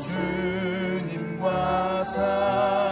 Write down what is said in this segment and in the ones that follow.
주님과 사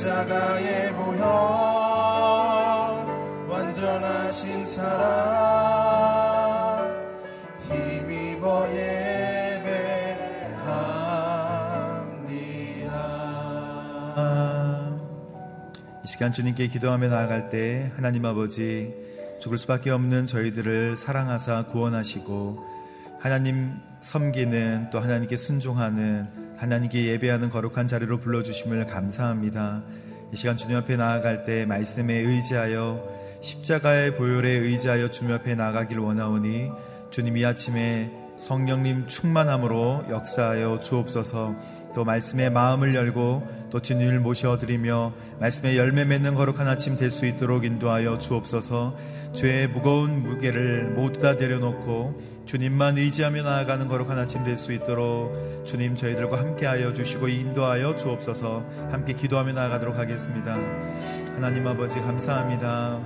십자가의 보혈 완전하신 사랑 힘입어 예배합니다. 이 시간 주님께 기도하며 나아갈 때 하나님 아버지 죽을 수밖에 없는 저희들을 사랑하사 구원하시고 하나님 섬기는 또 하나님께 순종하는 하나님께 예배하는 거룩한 자리로 불러주심을 감사합니다. 이 시간 주님 앞에 나아갈 때 말씀에 의지하여 십자가의 보혈에 의지하여 주님 앞에 나아가길 원하오니 주님 이 아침에 성령님 충만함으로 역사하여 주옵소서 또 말씀의 마음을 열고 또 주님을 모셔드리며 말씀의 열매 맺는 거룩한 아침 될 수 있도록 인도하여 주옵소서 죄의 무거운 무게를 모두 다 내려놓고 주님만 의지하며 나아가는 거룩한 아침 될 수 있도록 주님 저희들과 함께하여 주시고 인도하여 주옵소서. 함께 기도하며 나아가도록 하겠습니다. 하나님 아버지 감사합니다.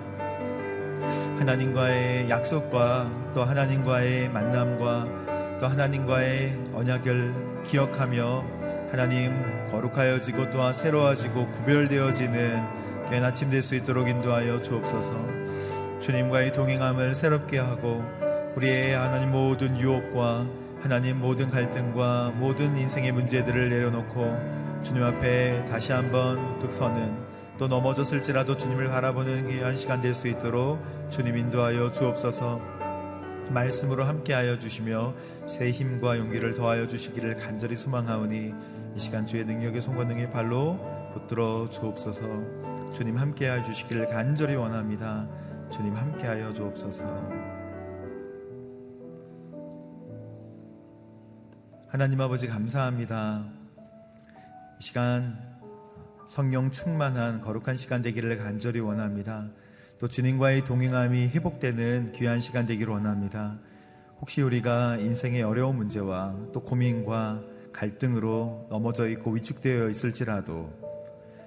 하나님과의 약속과 또 하나님과의 만남과 또 하나님과의 언약을 기억하며 하나님 거룩하여지고 또한 새로워지고 구별되어지는 귀한 아침 될 수 있도록 인도하여 주옵소서. 주님과의 동행함을 새롭게 하고 우리의 하나님 모든 유혹과 하나님 모든 갈등과 모든 인생의 문제들을 내려놓고 주님 앞에 다시 한번 뚝 서는 또 넘어졌을지라도 주님을 바라보는 귀한 시간 될 수 있도록 주님 인도하여 주옵소서. 말씀으로 함께하여 주시며 새 힘과 용기를 더하여 주시기를 간절히 소망하오니 이 시간 주의 능력의 손과 능의 발로 붙들어 주옵소서. 주님 함께하여 주시기를 간절히 원합니다. 주님 함께하여 주옵소서 하나님 아버지 감사합니다. 이 시간 성령 충만한 거룩한 시간 되기를 간절히 원합니다. 또 주님과의 동행함이 회복되는 귀한 시간 되기를 원합니다. 혹시 우리가 인생의 어려운 문제와 또 고민과 갈등으로 넘어져 있고 위축되어 있을지라도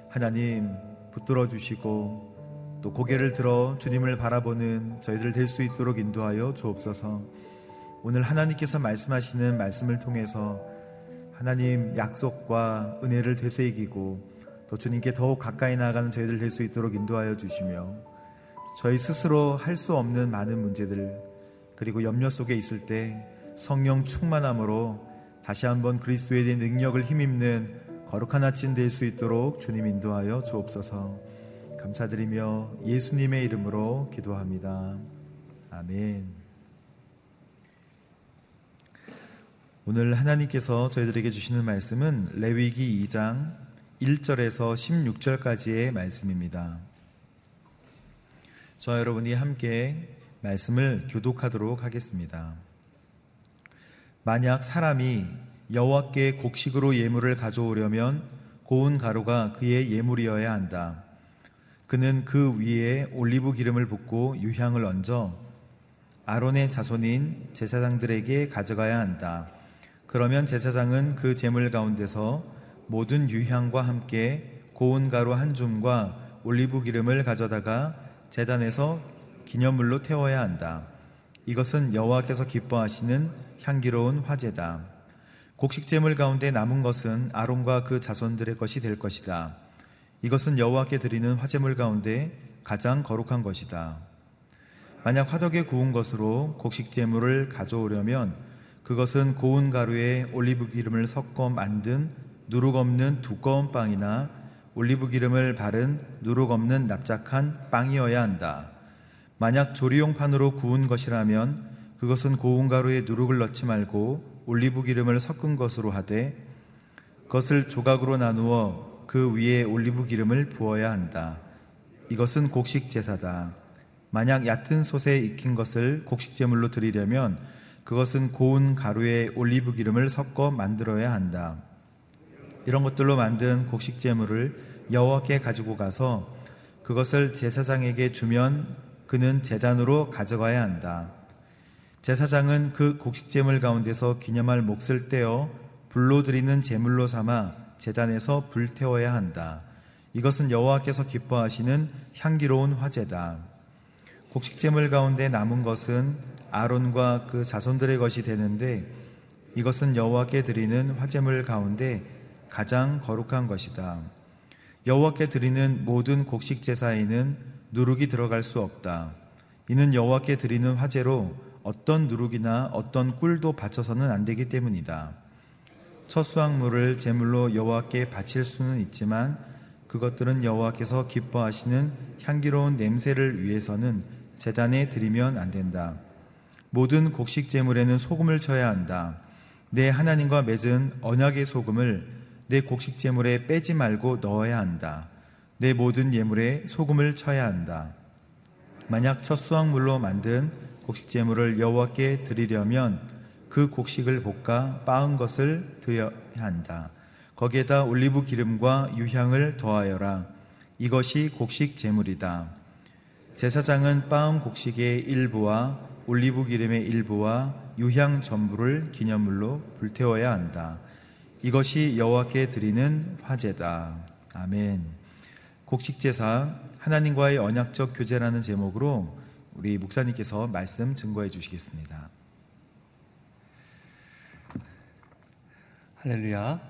하나님 붙들어 주시고 또 고개를 들어 주님을 바라보는 저희들 될 수 있도록 인도하여 주옵소서. 오늘 하나님께서 말씀하시는 말씀을 통해서 하나님 약속과 은혜를 되새기고 또 주님께 더욱 가까이 나아가는 저희들 될 수 있도록 인도하여 주시며 저희 스스로 할 수 없는 많은 문제들 그리고 염려 속에 있을 때 성령 충만함으로 다시 한번 그리스도에 대한 능력을 힘입는 거룩한 아침 될 수 있도록 주님 인도하여 주옵소서. 감사드리며 예수님의 이름으로 기도합니다. 아멘. 오늘 하나님께서 저희들에게 주시는 말씀은 레위기 2장 1절에서 16절까지의 말씀입니다. 저 여러분이 함께 말씀을 교독하도록 하겠습니다. 만약 사람이 여호와께 곡식으로 예물을 가져오려면 고운 가루가 그의 예물이어야 한다. 그는 그 위에 올리브 기름을 붓고 유향을 얹어 아론의 자손인 제사장들에게 가져가야 한다. 그러면 제사장은 그 제물 가운데서 모든 유향과 함께 고운 가루 한 줌과 올리브 기름을 가져다가 제단에서 기념물로 태워야 한다. 이것은 여호와께서 기뻐하시는 향기로운 화제다. 곡식 제물 가운데 남은 것은 아론과 그 자손들의 것이 될 것이다. 이것은 여호와께 드리는 화제물 가운데 가장 거룩한 것이다. 만약 화덕에 구운 것으로 곡식 제물을 가져오려면 그것은 고운 가루에 올리브 기름을 섞어 만든 누룩 없는 두꺼운 빵이나 올리브 기름을 바른 누룩 없는 납작한 빵이어야 한다. 만약 조리용 판으로 구운 것이라면 그것은 고운 가루에 누룩을 넣지 말고 올리브 기름을 섞은 것으로 하되 그것을 조각으로 나누어 그 위에 올리브 기름을 부어야 한다. 이것은 곡식 제사다. 만약 얕은 솥에 익힌 것을 곡식 제물로 드리려면 그것은 고운 가루에 올리브 기름을 섞어 만들어야 한다. 이런 것들로 만든 곡식 제물을 여호와께 가지고 가서 그것을 제사장에게 주면 그는 제단으로 가져가야 한다. 제사장은 그 곡식 제물 가운데서 기념할 몫을 떼어 불로 드리는 제물로 삼아 제단에서 불태워야 한다. 이것은 여호와께서 기뻐하시는 향기로운 화제다. 곡식 제물 가운데 남은 것은 아론과 그 자손들의 것이 되는데 이것은 여호와께 드리는 화제물 가운데 가장 거룩한 것이다. 여호와께 드리는 모든 곡식 제사에는 누룩이 들어갈 수 없다. 이는 여호와께 드리는 화제로 어떤 누룩이나 어떤 꿀도 바쳐서는 안 되기 때문이다. 첫 수확물을 제물로 여호와께 바칠 수는 있지만 그것들은 여호와께서 기뻐하시는 향기로운 냄새를 위해서는 제단에 드리면 안 된다. 모든 곡식 제물에는 소금을 쳐야 한다. 내 하나님과 맺은 언약의 소금을 내 곡식 제물에 빼지 말고 넣어야 한다. 내 모든 예물에 소금을 쳐야 한다. 만약 첫 수확물로 만든 곡식 제물을 여호와께 드리려면 그 곡식을 볶아 빻은 것을 드려야 한다. 거기에다 올리브 기름과 유향을 더하여라. 이것이 곡식 제물이다. 제사장은 빻은 곡식의 일부와 올리브 기름의 일부와 유향 전부를 기념물로 불태워야 한다. 이것이 여호와께 드리는 화제다. 아멘. 곡식 제사 하나님과의 언약적 교제라는 제목으로 우리 목사님께서 말씀 증거해 주시겠습니다. 할렐루야.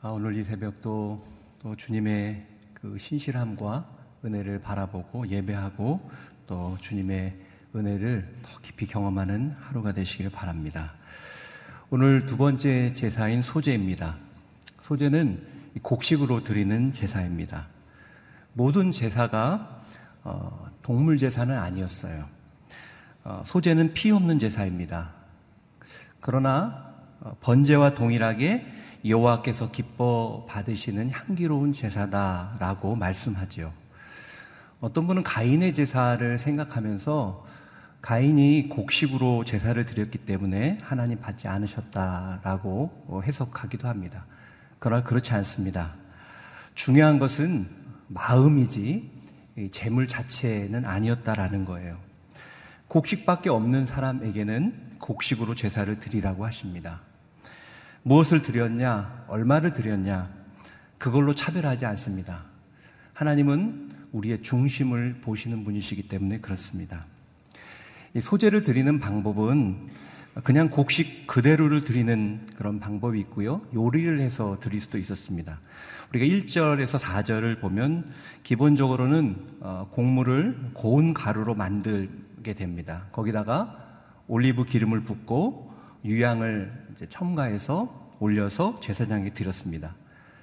아, 오늘 이 새벽도 또 주님의 그 신실함과 은혜를 바라보고 예배하고 또 주님의 은혜를 더 깊이 경험하는 하루가 되시기를 바랍니다. 오늘 두 번째 제사인 소제입니다. 소제는 곡식으로 드리는 제사입니다. 모든 제사가 어, 동물 제사는 아니었어요. 어, 소제는 피 없는 제사입니다. 그러나 어, 번제와 동일하게 여호와께서 기뻐 받으시는 향기로운 제사다라고 말씀하지요. 어떤 분은 가인의 제사를 생각하면서 가인이 곡식으로 제사를 드렸기 때문에 하나님 받지 않으셨다라고 해석하기도 합니다. 그러나 그렇지 않습니다. 중요한 것은 마음이지 재물 자체는 아니었다라는 거예요. 곡식밖에 없는 사람에게는 곡식으로 제사를 드리라고 하십니다. 무엇을 드렸냐, 얼마를 드렸냐, 그걸로 차별하지 않습니다. 하나님은 우리의 중심을 보시는 분이시기 때문에 그렇습니다. 소재를 드리는 방법은 그냥 곡식 그대로를 드리는 그런 방법이 있고요. 요리를 해서 드릴 수도 있었습니다. 우리가 1절에서 4절을 보면 기본적으로는 어, 곡물을 고운 가루로 만들게 됩니다. 거기다가 올리브 기름을 붓고 유향을 첨가해서 올려서 제사장에게 드렸습니다.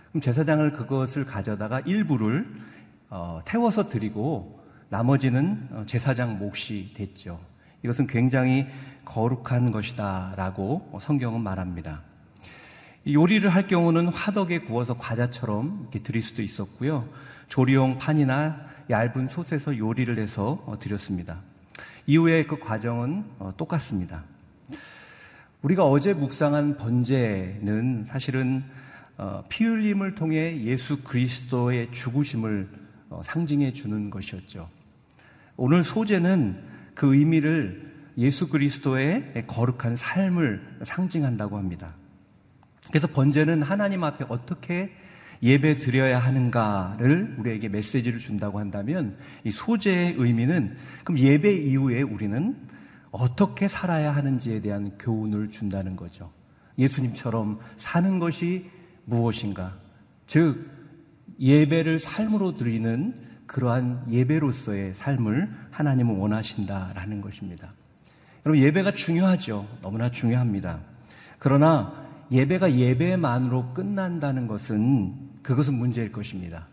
그럼 제사장을 그것을 가져다가 일부를 어, 태워서 드리고 나머지는 어, 제사장 몫이 됐죠. 이것은 굉장히 거룩한 것이다 라고 성경은 말합니다. 요리를 할 경우는 화덕에 구워서 과자처럼 이렇게 드릴 수도 있었고요. 조리용 판이나 얇은 솥에서 요리를 해서 어, 드렸습니다. 이후에 그 과정은 어, 똑같습니다. 우리가 어제 묵상한 번제는 사실은 어, 피 흘림을 통해 예수 그리스도의 죽으심을 상징해 주는 것이었죠. 오늘 소제는 그 의미를 예수 그리스도의 거룩한 삶을 상징한다고 합니다. 그래서 번제는 하나님 앞에 어떻게 예배 드려야 하는가를 우리에게 메시지를 준다고 한다면 이 소재의 의미는 그럼 예배 이후에 우리는 어떻게 살아야 하는지에 대한 교훈을 준다는 거죠. 예수님처럼 사는 것이 무엇인가? 즉, 예배를 삶으로 드리는 그러한 예배로서의 삶을 하나님은 원하신다라는 것입니다. 여러분, 예배가 중요하죠. 너무나 중요합니다. 그러나 예배가 예배만으로 끝난다는 것은 그것은 문제일 것입니다.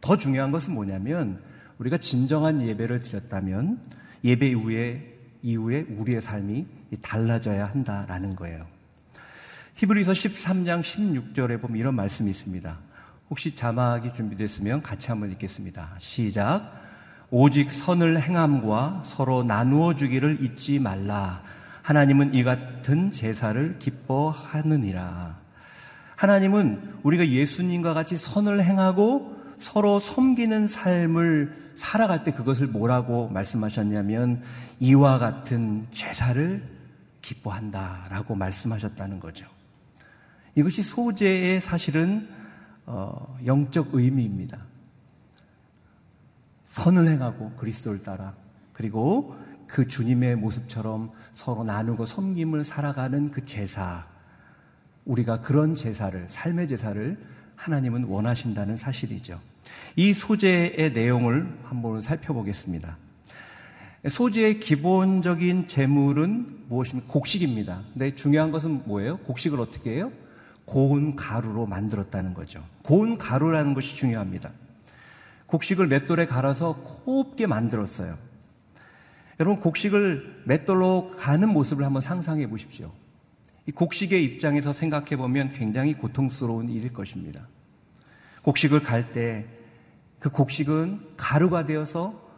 더 중요한 것은 뭐냐면 우리가 진정한 예배를 드렸다면 예배 이후에 이후에 우리의 삶이 달라져야 한다라는 거예요. 히브리서 13장 16절에 보면 이런 말씀이 있습니다. 혹시 자막이 준비됐으면 같이 한번 읽겠습니다. 시작. 오직 선을 행함과 서로 나누어 주기를 잊지 말라. 하나님은 이 같은 제사를 기뻐하느니라. 하나님은 우리가 예수님과 같이 선을 행하고 서로 섬기는 삶을 살아갈 때 그것을 뭐라고 말씀하셨냐면 이와 같은 제사를 기뻐한다라고 말씀하셨다는 거죠. 이것이 소재의 사실은 어, 영적 의미입니다. 선을 행하고 그리스도를 따라 그리고 그 주님의 모습처럼 서로 나누고 섬김을 살아가는 그 제사 우리가 그런 제사를 삶의 제사를 하나님은 원하신다는 사실이죠. 이 소재의 내용을 한번 살펴보겠습니다. 소재의 기본적인 재물은 무엇입니까? 곡식입니다. 근데 중요한 것은 뭐예요? 곡식을 어떻게 해요? 고운 가루로 만들었다는 거죠. 고운 가루라는 것이 중요합니다. 곡식을 맷돌에 갈아서 곱게 만들었어요. 여러분, 곡식을 맷돌로 가는 모습을 한번 상상해 보십시오. 이 곡식의 입장에서 생각해 보면 굉장히 고통스러운 일일 것입니다. 곡식을 갈 때 그 곡식은 가루가 되어서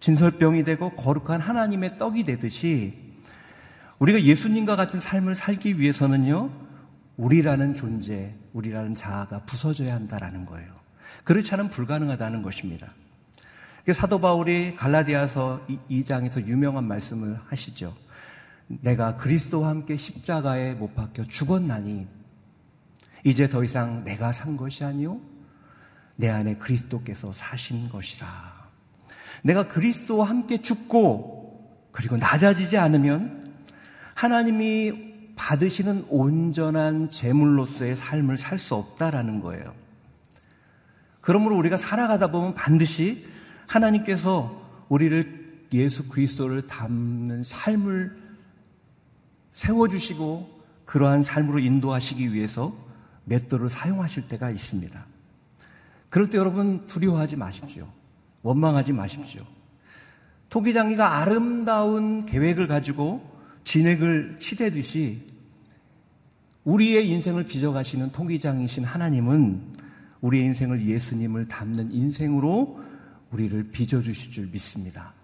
진설병이 되고 거룩한 하나님의 떡이 되듯이 우리가 예수님과 같은 삶을 살기 위해서는요, 우리라는 존재, 우리라는 자아가 부서져야 한다라는 거예요. 그렇지 않으면 불가능하다는 것입니다. 사도 바울이 갈라디아서 2장에서 유명한 말씀을 하시죠. 내가 그리스도와 함께 십자가에 못 박혀 죽었나니 이제 더 이상 내가 산 것이 아니요 내 안에 그리스도께서 사신 것이라. 내가 그리스도와 함께 죽고 그리고 낮아지지 않으면 하나님이 받으시는 온전한 제물로서의 삶을 살 수 없다라는 거예요. 그러므로 우리가 살아가다 보면 반드시 하나님께서 우리를 예수 그리스도를 담는 삶을 세워주시고 그러한 삶으로 인도하시기 위해서 맷돌을 사용하실 때가 있습니다. 그럴 때 여러분 두려워하지 마십시오. 원망하지 마십시오. 토기장이가 아름다운 계획을 가지고 진액을 치대듯이 우리의 인생을 빚어가시는 통기장이신 하나님은 우리의 인생을 예수님을 담는 인생으로 우리를 빚어주실 줄 믿습니다.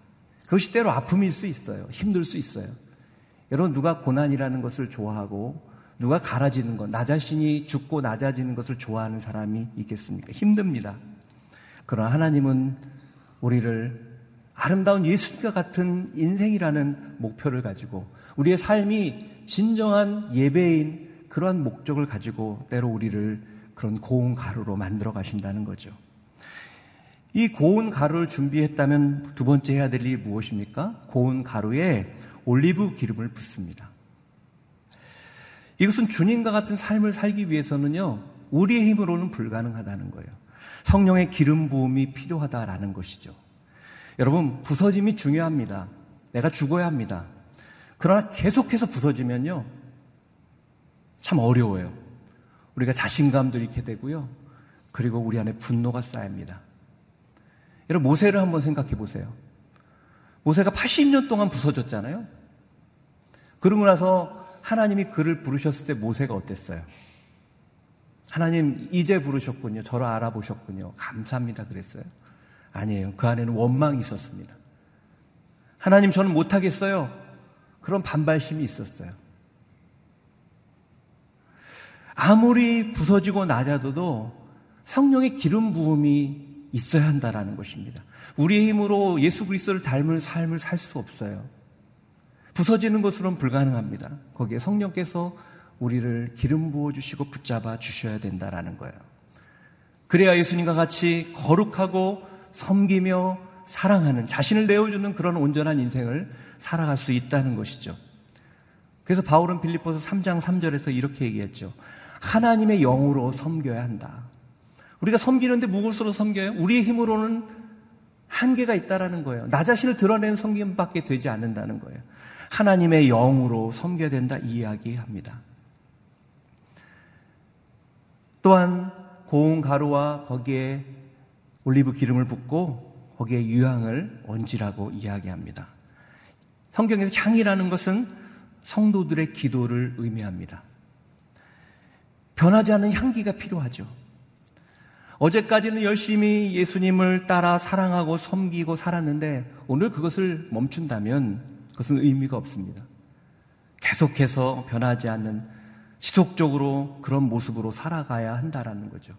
그것이 때로 아픔일 수 있어요. 힘들 수 있어요. 여러분, 누가 고난이라는 것을 좋아하고 누가 갈아지는 것, 나 자신이 죽고 낮아지는 것을 좋아하는 사람이 있겠습니까? 힘듭니다. 그러나 하나님은 우리를 아름다운 예수님과 같은 인생이라는 목표를 가지고 우리의 삶이 진정한 예배인 그러한 목적을 가지고 때로 우리를 그런 고운 가루로 만들어 가신다는 거죠. 이 고운 가루를 준비했다면 두 번째 해야 될 일이 무엇입니까? 고운 가루에 올리브 기름을 붓습니다. 이것은 주님과 같은 삶을 살기 위해서는요, 우리의 힘으로는 불가능하다는 거예요. 성령의 기름 부음이 필요하다라는 것이죠. 여러분, 부서짐이 중요합니다. 내가 죽어야 합니다. 그러나 계속해서 부서지면요, 참 어려워요. 우리가 자신감도 잃게 되고요. 그리고 우리 안에 분노가 쌓입니다. 여러분, 모세를 한번 생각해 보세요. 모세가 80년 동안 부서졌잖아요. 그러고 나서 하나님이 그를 부르셨을 때 모세가 어땠어요? 하나님, 이제 부르셨군요. 저를 알아보셨군요. 감사합니다. 그랬어요. 아니에요. 그 안에는 원망이 있었습니다. 하나님, 저는 못하겠어요. 그런 반발심이 있었어요. 아무리 부서지고 낮아도 성령의 기름 부음이 있어야 한다라는 것입니다. 우리의 힘으로 예수 그리스도를 닮은 삶을 살 수 없어요. 부서지는 것으로는 불가능합니다. 거기에 성령께서 우리를 기름 부어 주시고 붙잡아 주셔야 된다라는 거예요. 그래야 예수님과 같이 거룩하고 섬기며 사랑하는 자신을 내어주는 그런 온전한 인생을 살아갈 수 있다는 것이죠. 그래서 바울은 빌립보서 3장 3절에서 이렇게 얘기했죠. 하나님의 영으로 섬겨야 한다. 우리가 섬기는데 무엇으로 섬겨요? 우리의 힘으로는 한계가 있다라는 거예요. 나 자신을 드러내는 섬김밖에 되지 않는다는 거예요. 하나님의 영으로 섬겨야 된다 이야기합니다. 또한 고운 가루와 거기에 올리브 기름을 붓고 거기에 유향을 얹으라고 이야기합니다. 성경에서 향이라는 것은 성도들의 기도를 의미합니다. 변하지 않는 향기가 필요하죠. 어제까지는 열심히 예수님을 따라 사랑하고 섬기고 살았는데 오늘 그것을 멈춘다면 그것은 의미가 없습니다. 계속해서 변하지 않는 지속적으로 그런 모습으로 살아가야 한다라는 거죠.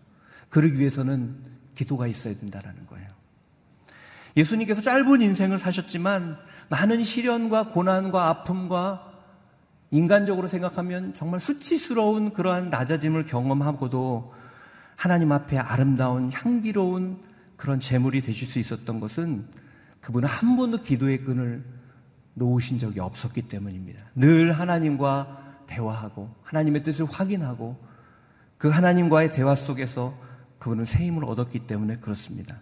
그러기 위해서는 기도가 있어야 된다라는 거예요. 예수님께서 짧은 인생을 사셨지만 많은 시련과 고난과 아픔과 인간적으로 생각하면 정말 수치스러운 그러한 낮아짐을 경험하고도 하나님 앞에 아름다운 향기로운 그런 재물이 되실 수 있었던 것은 그분은 한 번도 기도의 끈을 놓으신 적이 없었기 때문입니다. 늘 하나님과 대화하고 하나님의 뜻을 확인하고 그 하나님과의 대화 속에서 그분은 새 힘을 얻었기 때문에 그렇습니다.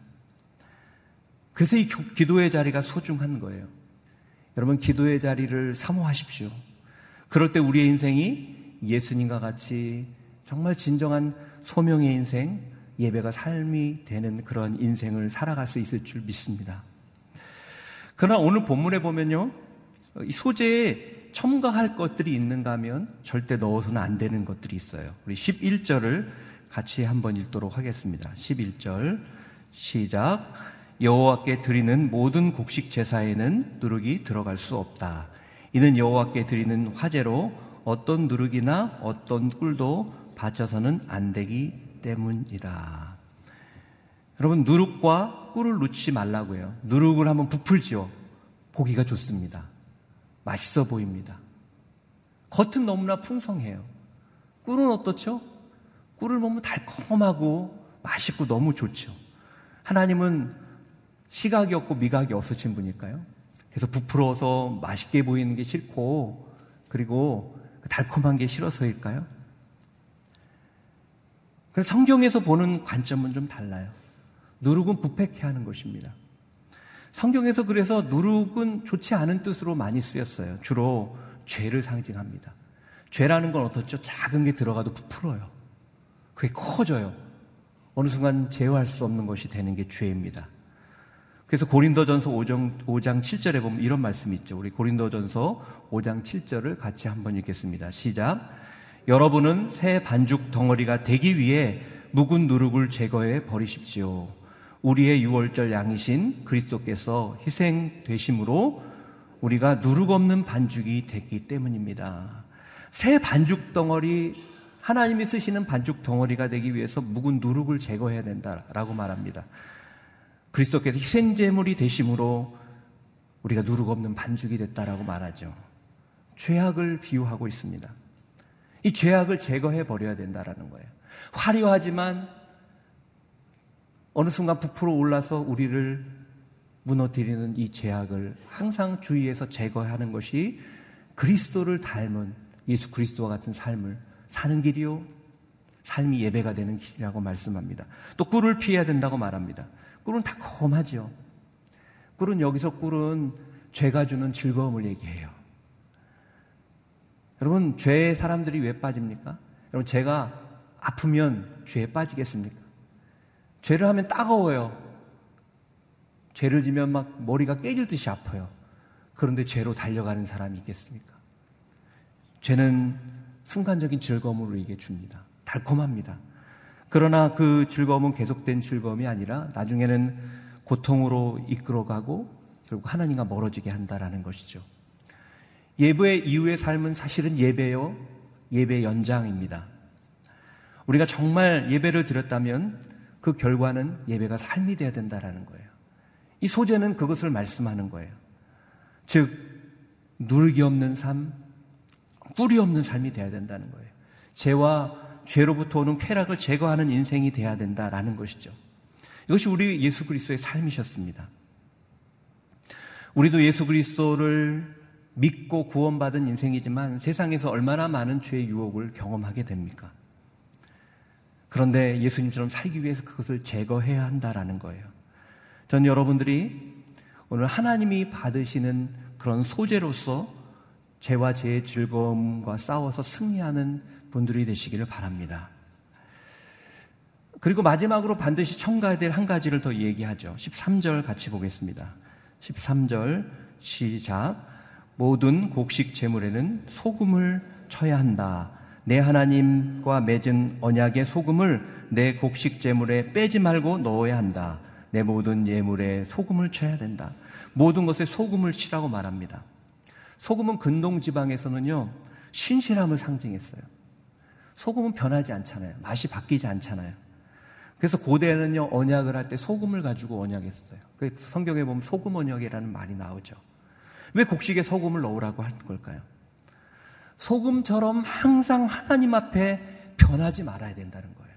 그래서 이 기도의 자리가 소중한 거예요. 여러분, 기도의 자리를 사모하십시오. 그럴 때 우리의 인생이 예수님과 같이 정말 진정한 소명의 인생, 예배가 삶이 되는 그런 인생을 살아갈 수 있을 줄 믿습니다. 그러나 오늘 본문에 보면요. 이 소재에 첨가할 것들이 있는가 하면 절대 넣어서는 안 되는 것들이 있어요. 우리 11절을 같이 한번 읽도록 하겠습니다. 11절 시작. 여호와께 드리는 모든 곡식 제사에는 누룩이 들어갈 수 없다. 이는 여호와께 드리는 화제로 어떤 누룩이나 어떤 꿀도 바쳐서는 안 되기 때문이다. 여러분 누룩과 꿀을 놓지 말라고요. 누룩을 한번 부풀지요. 보기가 좋습니다. 맛있어 보입니다. 겉은 너무나 풍성해요. 꿀은 어떻죠? 꿀을 먹으면 달콤하고 맛있고 너무 좋죠. 하나님은 시각이 없고 미각이 없으신 분일까요? 그래서 부풀어서 맛있게 보이는 게 싫고 그리고 그 달콤한 게 싫어서일까요? 그래서 성경에서 보는 관점은 좀 달라요. 누룩은 부패케 하는 것입니다. 성경에서 그래서 누룩은 좋지 않은 뜻으로 많이 쓰였어요. 주로 죄를 상징합니다. 죄라는 건 어떻죠? 작은 게 들어가도 부풀어요. 그게 커져요. 어느 순간 제어할 수 없는 것이 되는 게 죄입니다. 그래서 고린도전서 5장, 5장 7절에 보면 이런 말씀이 있죠. 우리 고린도전서 5장 7절을 같이 한번 읽겠습니다. 시작. 여러분은 새 반죽 덩어리가 되기 위해 묵은 누룩을 제거해 버리십시오. 우리의 유월절 양이신 그리스도께서 희생되심으로 우리가 누룩 없는 반죽이 됐기 때문입니다. 새 반죽 덩어리 하나님이 쓰시는 반죽 덩어리가 되기 위해서 묵은 누룩을 제거해야 된다라고 말합니다. 그리스도께서 희생제물이 되심으로 우리가 누룩 없는 반죽이 됐다라고 말하죠. 죄악을 비유하고 있습니다. 이 죄악을 제거해 버려야 된다라는 거예요. 화려하지만 어느 순간 부풀어 올라서 우리를 무너뜨리는 이 죄악을 항상 주의해서 제거하는 것이 그리스도를 닮은 예수 그리스도와 같은 삶을 사는 길이요. 삶이 예배가 되는 길이라고 말씀합니다. 또 꿀을 피해야 된다고 말합니다. 꿀은 달콤하죠. 꿀은 여기서 꿀은 죄가 주는 즐거움을 얘기해요. 여러분, 죄에 사람들이 왜 빠집니까? 여러분, 죄가 아프면 죄에 빠지겠습니까? 죄를 하면 따가워요. 죄를 지면 막 머리가 깨질 듯이 아파요. 그런데 죄로 달려가는 사람이 있겠습니까? 죄는 순간적인 즐거움을 우리에게 줍니다. 달콤합니다. 그러나 그 즐거움은 계속된 즐거움이 아니라 나중에는 고통으로 이끌어가고 결국 하나님과 멀어지게 한다라는 것이죠. 예배 이후의 삶은 사실은 예배요, 예배 연장입니다. 우리가 정말 예배를 드렸다면 그 결과는 예배가 삶이 되어야 된다라는 거예요. 이 소재는 그것을 말씀하는 거예요. 즉, 누르기 없는 삶, 꿀이 없는 삶이 되어야 된다는 거예요. 죄와 죄로부터 오는 쾌락을 제거하는 인생이 돼야 된다라는 것이죠. 이것이 우리 예수 그리스도의 삶이셨습니다. 우리도 예수 그리스도를 믿고 구원받은 인생이지만 세상에서 얼마나 많은 죄의 유혹을 경험하게 됩니까? 그런데 예수님처럼 살기 위해서 그것을 제거해야 한다라는 거예요. 전 여러분들이 오늘 하나님이 받으시는 그런 소재로서 죄와 죄의 즐거움과 싸워서 승리하는 분들이 되시기를 바랍니다. 그리고 마지막으로 반드시 첨가해야 될 한 가지를 더 얘기하죠. 13절 같이 보겠습니다. 13절 시작. 모든 곡식 제물에는 소금을 쳐야 한다. 내 하나님과 맺은 언약의 소금을 내 곡식 제물에 빼지 말고 넣어야 한다. 내 모든 예물에 소금을 쳐야 된다. 모든 것에 소금을 치라고 말합니다. 소금은 근동 지방에서는요 신실함을 상징했어요. 소금은 변하지 않잖아요. 맛이 바뀌지 않잖아요. 그래서 고대에는요, 언약을 할 때 소금을 가지고 언약했어요. 그 성경에 보면 소금 언약이라는 말이 나오죠. 왜 곡식에 소금을 넣으라고 한 걸까요? 소금처럼 항상 하나님 앞에 변하지 말아야 된다는 거예요.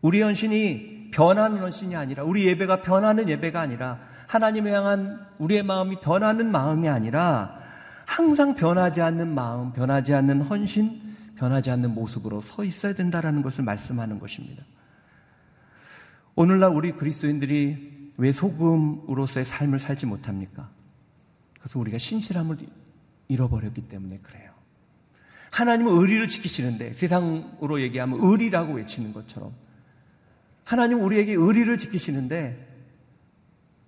우리 헌신이 변하는 헌신이 아니라, 우리 예배가 변하는 예배가 아니라, 하나님을 향한 우리의 마음이 변하는 마음이 아니라, 항상 변하지 않는 마음, 변하지 않는 헌신, 변하지 않는 모습으로 서 있어야 된다는 것을 말씀하는 것입니다. 오늘날 우리 그리스도인들이 왜 소금으로서의 삶을 살지 못합니까? 그래서 우리가 신실함을 잃어버렸기 때문에 그래요. 하나님은 의리를 지키시는데 세상으로 얘기하면 의리라고 외치는 것처럼 하나님 우리에게 의리를 지키시는데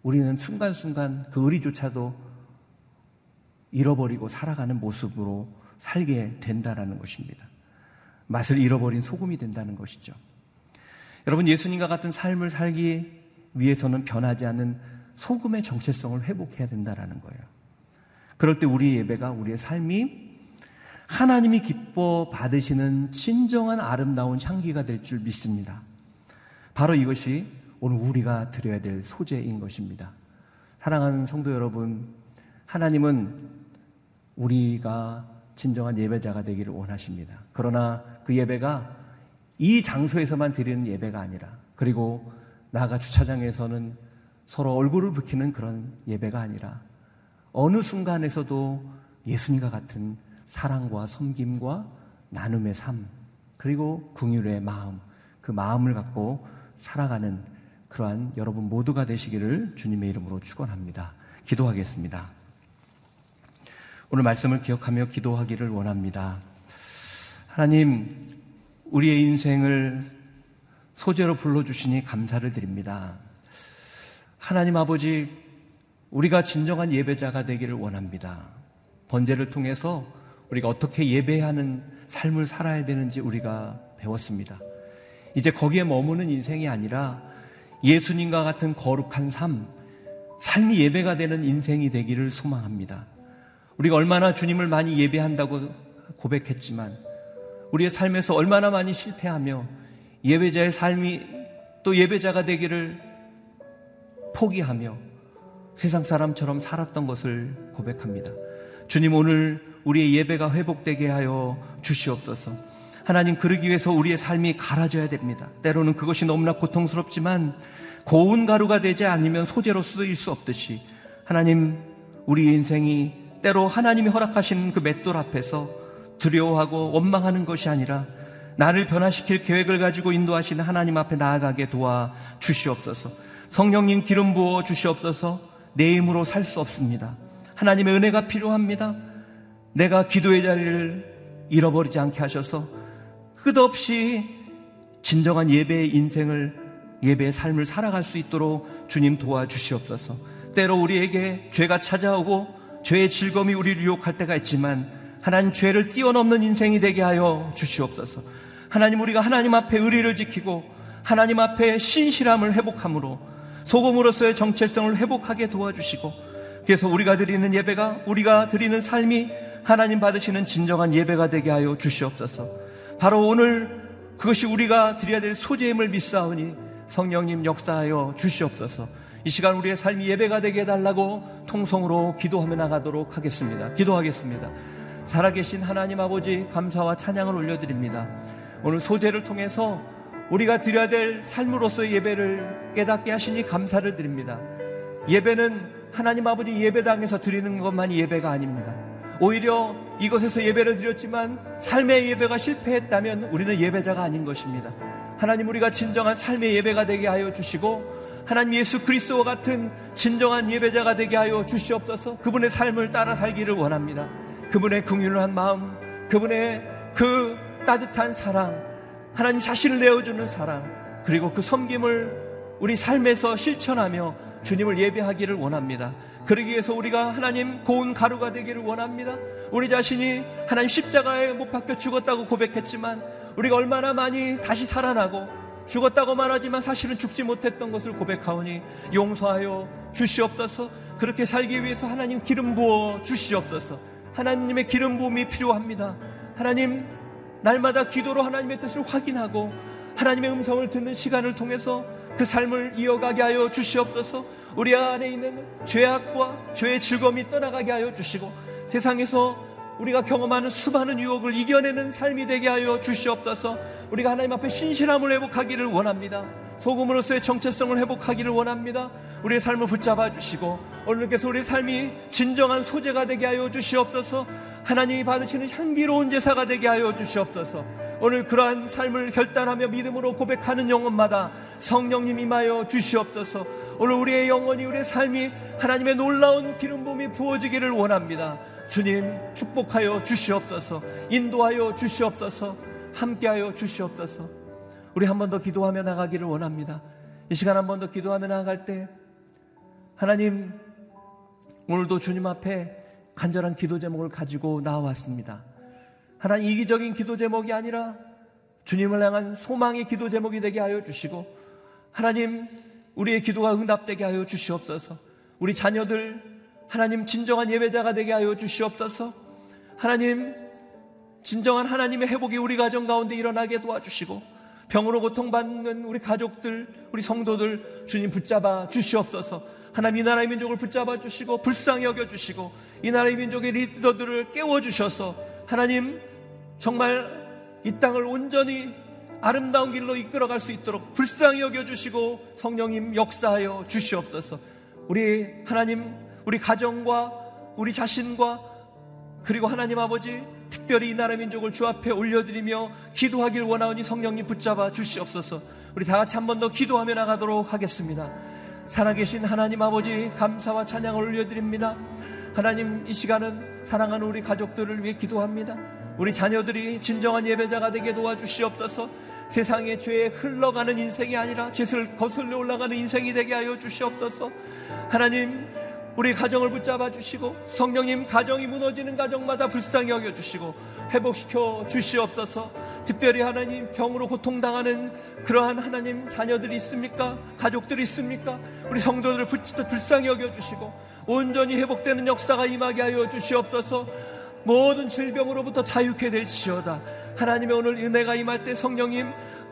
우리는 순간순간 그 의리조차도 잃어버리고 살아가는 모습으로 살게 된다라는 것입니다. 맛을 잃어버린 소금이 된다는 것이죠. 여러분 예수님과 같은 삶을 살기 위해서는 변하지 않는 소금의 정체성을 회복해야 된다라는 거예요. 그럴 때 우리 예배가 우리의 삶이 하나님이 기뻐 받으시는 진정한 아름다운 향기가 될 줄 믿습니다. 바로 이것이 오늘 우리가 드려야 될 소재인 것입니다. 사랑하는 성도 여러분, 하나님은 우리가 진정한 예배자가 되기를 원하십니다. 그러나 그 예배가 이 장소에서만 드리는 예배가 아니라 그리고 나가 주차장에서는 서로 얼굴을 붉히는 그런 예배가 아니라 어느 순간에서도 예수님과 같은 사랑과 섬김과 나눔의 삶 그리고 궁율의 마음 그 마음을 갖고 살아가는 그러한 여러분 모두가 되시기를 주님의 이름으로 축원합니다. 기도하겠습니다. 오늘 말씀을 기억하며 기도하기를 원합니다. 하나님 우리의 인생을 소재로 불러주시니 감사를 드립니다. 하나님 아버지, 우리가 진정한 예배자가 되기를 원합니다. 번제를 통해서 우리가 어떻게 예배하는 삶을 살아야 되는지 우리가 배웠습니다. 이제 거기에 머무는 인생이 아니라 예수님과 같은 거룩한 삶, 삶이 예배가 되는 인생이 되기를 소망합니다. 우리가 얼마나 주님을 많이 예배한다고 고백했지만 우리의 삶에서 얼마나 많이 실패하며 예배자의 삶이 또 예배자가 되기를 포기하며 세상 사람처럼 살았던 것을 고백합니다. 주님 오늘 우리의 예배가 회복되게 하여 주시옵소서. 하나님 그러기 위해서 우리의 삶이 갈아져야 됩니다. 때로는 그것이 너무나 고통스럽지만 고운 가루가 되지 않으면 소재로 쓰일 수 없듯이 하나님 우리 인생이 때로 하나님이 허락하신 그 맷돌 앞에서 두려워하고 원망하는 것이 아니라 나를 변화시킬 계획을 가지고 인도하시는 하나님 앞에 나아가게 도와 주시옵소서. 성령님 기름 부어 주시옵소서. 내 힘으로 살 수 없습니다. 하나님의 은혜가 필요합니다. 내가 기도의 자리를 잃어버리지 않게 하셔서 끝없이 진정한 예배의 인생을 예배의 삶을 살아갈 수 있도록 주님 도와주시옵소서. 때로 우리에게 죄가 찾아오고 죄의 즐거움이 우리를 유혹할 때가 있지만 하나님 죄를 뛰어넘는 인생이 되게 하여 주시옵소서. 하나님 우리가 하나님 앞에 의리를 지키고 하나님 앞에 신실함을 회복함으로 소금으로서의 정체성을 회복하게 도와주시고 그래서 우리가 드리는 예배가 우리가 드리는 삶이 하나님 받으시는 진정한 예배가 되게 하여 주시옵소서. 바로 오늘 그것이 우리가 드려야 될 소재임을 믿사오니 성령님 역사하여 주시옵소서. 이 시간 우리의 삶이 예배가 되게 해달라고 통성으로 기도하며 나가도록 하겠습니다. 기도하겠습니다. 살아계신 하나님 아버지 감사와 찬양을 올려드립니다. 오늘 소재를 통해서 우리가 드려야 될 삶으로서의 예배를 깨닫게 하시니 감사를 드립니다. 예배는 하나님 아버지 예배당에서 드리는 것만이 예배가 아닙니다. 오히려 이곳에서 예배를 드렸지만 삶의 예배가 실패했다면 우리는 예배자가 아닌 것입니다. 하나님 우리가 진정한 삶의 예배가 되게 하여 주시고 하나님 예수 그리스도와 같은 진정한 예배자가 되게 하여 주시옵소서 그분의 삶을 따라 살기를 원합니다. 그분의 긍휼한 마음, 그분의 그 따뜻한 사랑, 하나님 자신을 내어주는 사랑, 그리고 그 섬김을 우리 삶에서 실천하며 주님을 예배하기를 원합니다. 그러기 위해서 우리가 하나님 고운 가루가 되기를 원합니다. 우리 자신이 하나님 십자가에 못 박혀 죽었다고 고백했지만 우리가 얼마나 많이 다시 살아나고 죽었다고 말하지만 사실은 죽지 못했던 것을 고백하오니 용서하여 주시옵소서. 그렇게 살기 위해서 하나님 기름 부어 주시옵소서. 하나님의 기름 부음이 필요합니다. 하나님, 날마다 기도로 하나님의 뜻을 확인하고 하나님의 음성을 듣는 시간을 통해서 그 삶을 이어가게 하여 주시옵소서. 우리 안에 있는 죄악과 죄의 즐거움이 떠나가게 하여 주시고 세상에서 우리가 경험하는 수많은 유혹을 이겨내는 삶이 되게 하여 주시옵소서 우리가 하나님 앞에 신실함을 회복하기를 원합니다. 소금으로서의 정체성을 회복하기를 원합니다. 우리의 삶을 붙잡아 주시고 오늘께서 우리의 삶이 진정한 소재가 되게 하여 주시옵소서 하나님이 받으시는 향기로운 제사가 되게 하여 주시옵소서 오늘 그러한 삶을 결단하며 믿음으로 고백하는 영혼마다 성령님 임하여 주시옵소서 오늘 우리의 영혼이 우리의 삶이 하나님의 놀라운 기름 부음이 부어지기를 원합니다. 주님 축복하여 주시옵소서 인도하여 주시옵소서 함께하여 주시옵소서 우리 한 번 더 기도하며 나가기를 원합니다. 이 시간 한 번 더 기도하며 나갈 때 하나님 오늘도 주님 앞에 간절한 기도 제목을 가지고 나왔습니다. 하나님 이기적인 기도 제목이 아니라 주님을 향한 소망의 기도 제목이 되게 하여 주시고 하나님 우리의 기도가 응답되게 하여 주시옵소서. 우리 자녀들 하나님 진정한 예배자가 되게 하여 주시옵소서. 하나님 진정한 하나님의 회복이 우리 가정 가운데 일어나게 도와주시고 병으로 고통받는 우리 가족들, 우리 성도들 주님 붙잡아 주시옵소서. 하나님 이 나라의 민족을 붙잡아 주시고 불쌍히 여겨 주시고 이 나라의 민족의 리더들을 깨워 주셔서 하나님 정말 이 땅을 온전히 아름다운 길로 이끌어갈 수 있도록 불쌍히 여겨 주시고 성령님 역사하여 주시옵소서. 우리 하나님 우리 가정과 우리 자신과 그리고 하나님 아버지 특별히 이 나라 민족을 주 앞에 올려드리며 기도하길 원하오니 성령님 붙잡아 주시옵소서. 우리 다 같이 한 번 더 기도하며 나가도록 하겠습니다. 살아계신 하나님 아버지 감사와 찬양을 올려드립니다. 하나님 이 시간은 사랑하는 우리 가족들을 위해 기도합니다. 우리 자녀들이 진정한 예배자가 되게 도와주시옵소서. 세상의 죄에 흘러가는 인생이 아니라 죄를 거슬러 올라가는 인생이 되게 하여 주시옵소서. 하나님 우리 가정을 붙잡아 주시고 성령님 가정이 무너지는 가정마다 불쌍히 여겨 주시고 회복시켜 주시옵소서. 특별히 하나님 병으로 고통당하는 그러한 하나님 자녀들이 있습니까? 가족들이 있습니까? 우리 성도들을 불쌍히 여겨 주시고 온전히 회복되는 역사가 임하게 하여 주시옵소서. 모든 질병으로부터 자유케 될지어다. 하나님의 오늘 은혜가 임할 때 성령님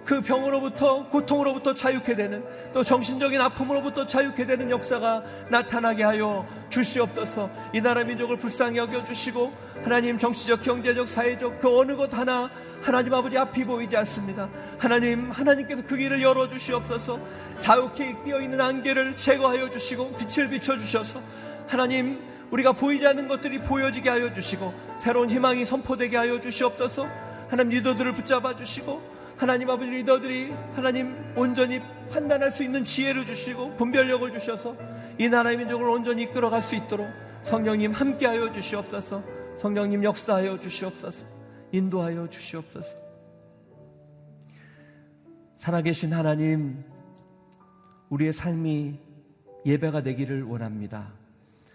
그 병으로부터 고통으로부터 자유케 되는 또 정신적인 아픔으로부터 자유케 되는 역사가 나타나게 하여 주시옵소서. 이 나라 민족을 불쌍히 여겨 주시고 하나님 정치적, 경제적, 사회적 그 어느 것 하나 하나님 아버지 앞이 보이지 않습니다. 하나님 하나님께서 그 길을 열어 주시옵소서. 자욱해 끼어 있는 안개를 제거하여 주시고 빛을 비춰 주셔서 하나님 우리가 보이지 않는 것들이 보여지게 하여 주시고 새로운 희망이 선포되게 하여 주시옵소서. 하나님 리더들을 붙잡아 주시고 하나님 아버지 리더들이 하나님 온전히 판단할 수 있는 지혜를 주시고 분별력을 주셔서 이 나라의 민족을 온전히 이끌어갈 수 있도록 성령님 함께하여 주시옵소서. 성령님 역사하여 주시옵소서. 인도하여 주시옵소서. 살아계신 하나님 우리의 삶이 예배가 되기를 원합니다.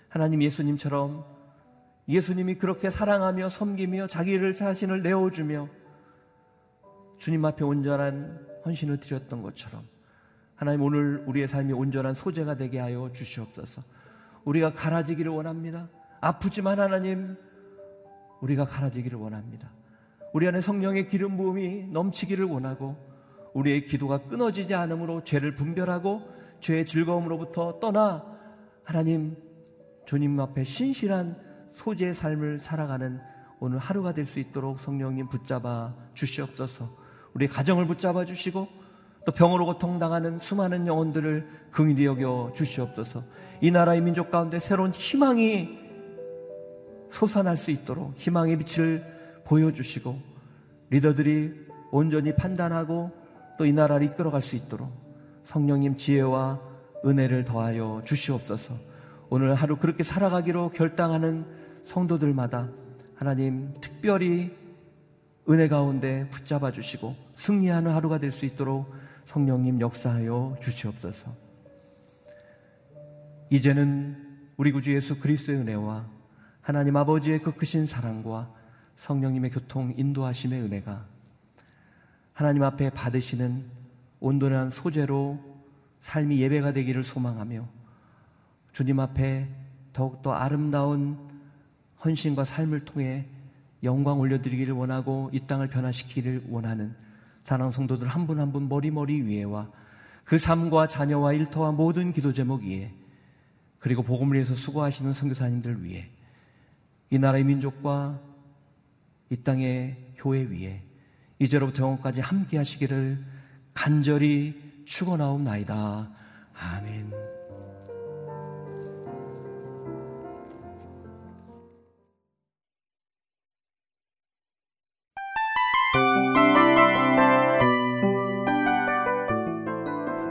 하나님 예수님처럼 예수님이 그렇게 사랑하며 섬기며 자기를 자신을 내어주며 주님 앞에 온전한 헌신을 드렸던 것처럼 하나님 오늘 우리의 삶이 온전한 소재가 되게 하여 주시옵소서. 우리가 갈아지기를 원합니다. 아프지만 하나님 우리가 갈아지기를 원합니다. 우리 안에 성령의 기름 부음이 넘치기를 원하고 우리의 기도가 끊어지지 않으므로 죄를 분별하고 죄의 즐거움으로부터 떠나 하나님 주님 앞에 신실한 소재의 삶을 살아가는 오늘 하루가 될 수 있도록 성령님 붙잡아 주시옵소서. 우리 가정을 붙잡아 주시고 또 병으로 고통당하는 수많은 영혼들을 긍휼히 여겨 주시옵소서. 이 나라의 민족 가운데 새로운 희망이 솟아날 수 있도록 희망의 빛을 보여주시고 리더들이 온전히 판단하고 또 이 나라를 이끌어갈 수 있도록 성령님 지혜와 은혜를 더하여 주시옵소서. 오늘 하루 그렇게 살아가기로 결단하는 성도들마다 하나님 특별히 은혜 가운데 붙잡아 주시고 승리하는 하루가 될 수 있도록 성령님 역사하여 주시옵소서. 이제는 우리 구주 예수 그리스도의 은혜와 하나님 아버지의 그 크신 사랑과 성령님의 교통 인도하심의 은혜가 하나님 앞에 받으시는 온전한 소재로 삶이 예배가 되기를 소망하며 주님 앞에 더욱더 아름다운 헌신과 삶을 통해 영광 올려드리기를 원하고 이 땅을 변화시키기를 원하는 사랑 성도들 한 분 한 분 머리머리 위에와 그 삶과 자녀와 일터와 모든 기도 제목 위에 그리고 복음을 위해서 수고하시는 선교사님들 위해 이 나라의 민족과 이 땅의 교회 위에 이제로부터 영원까지 함께 하시기를 간절히 축원하옵나이다. 아멘.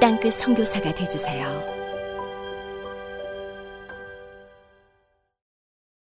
땅끝 성교사가 되주세요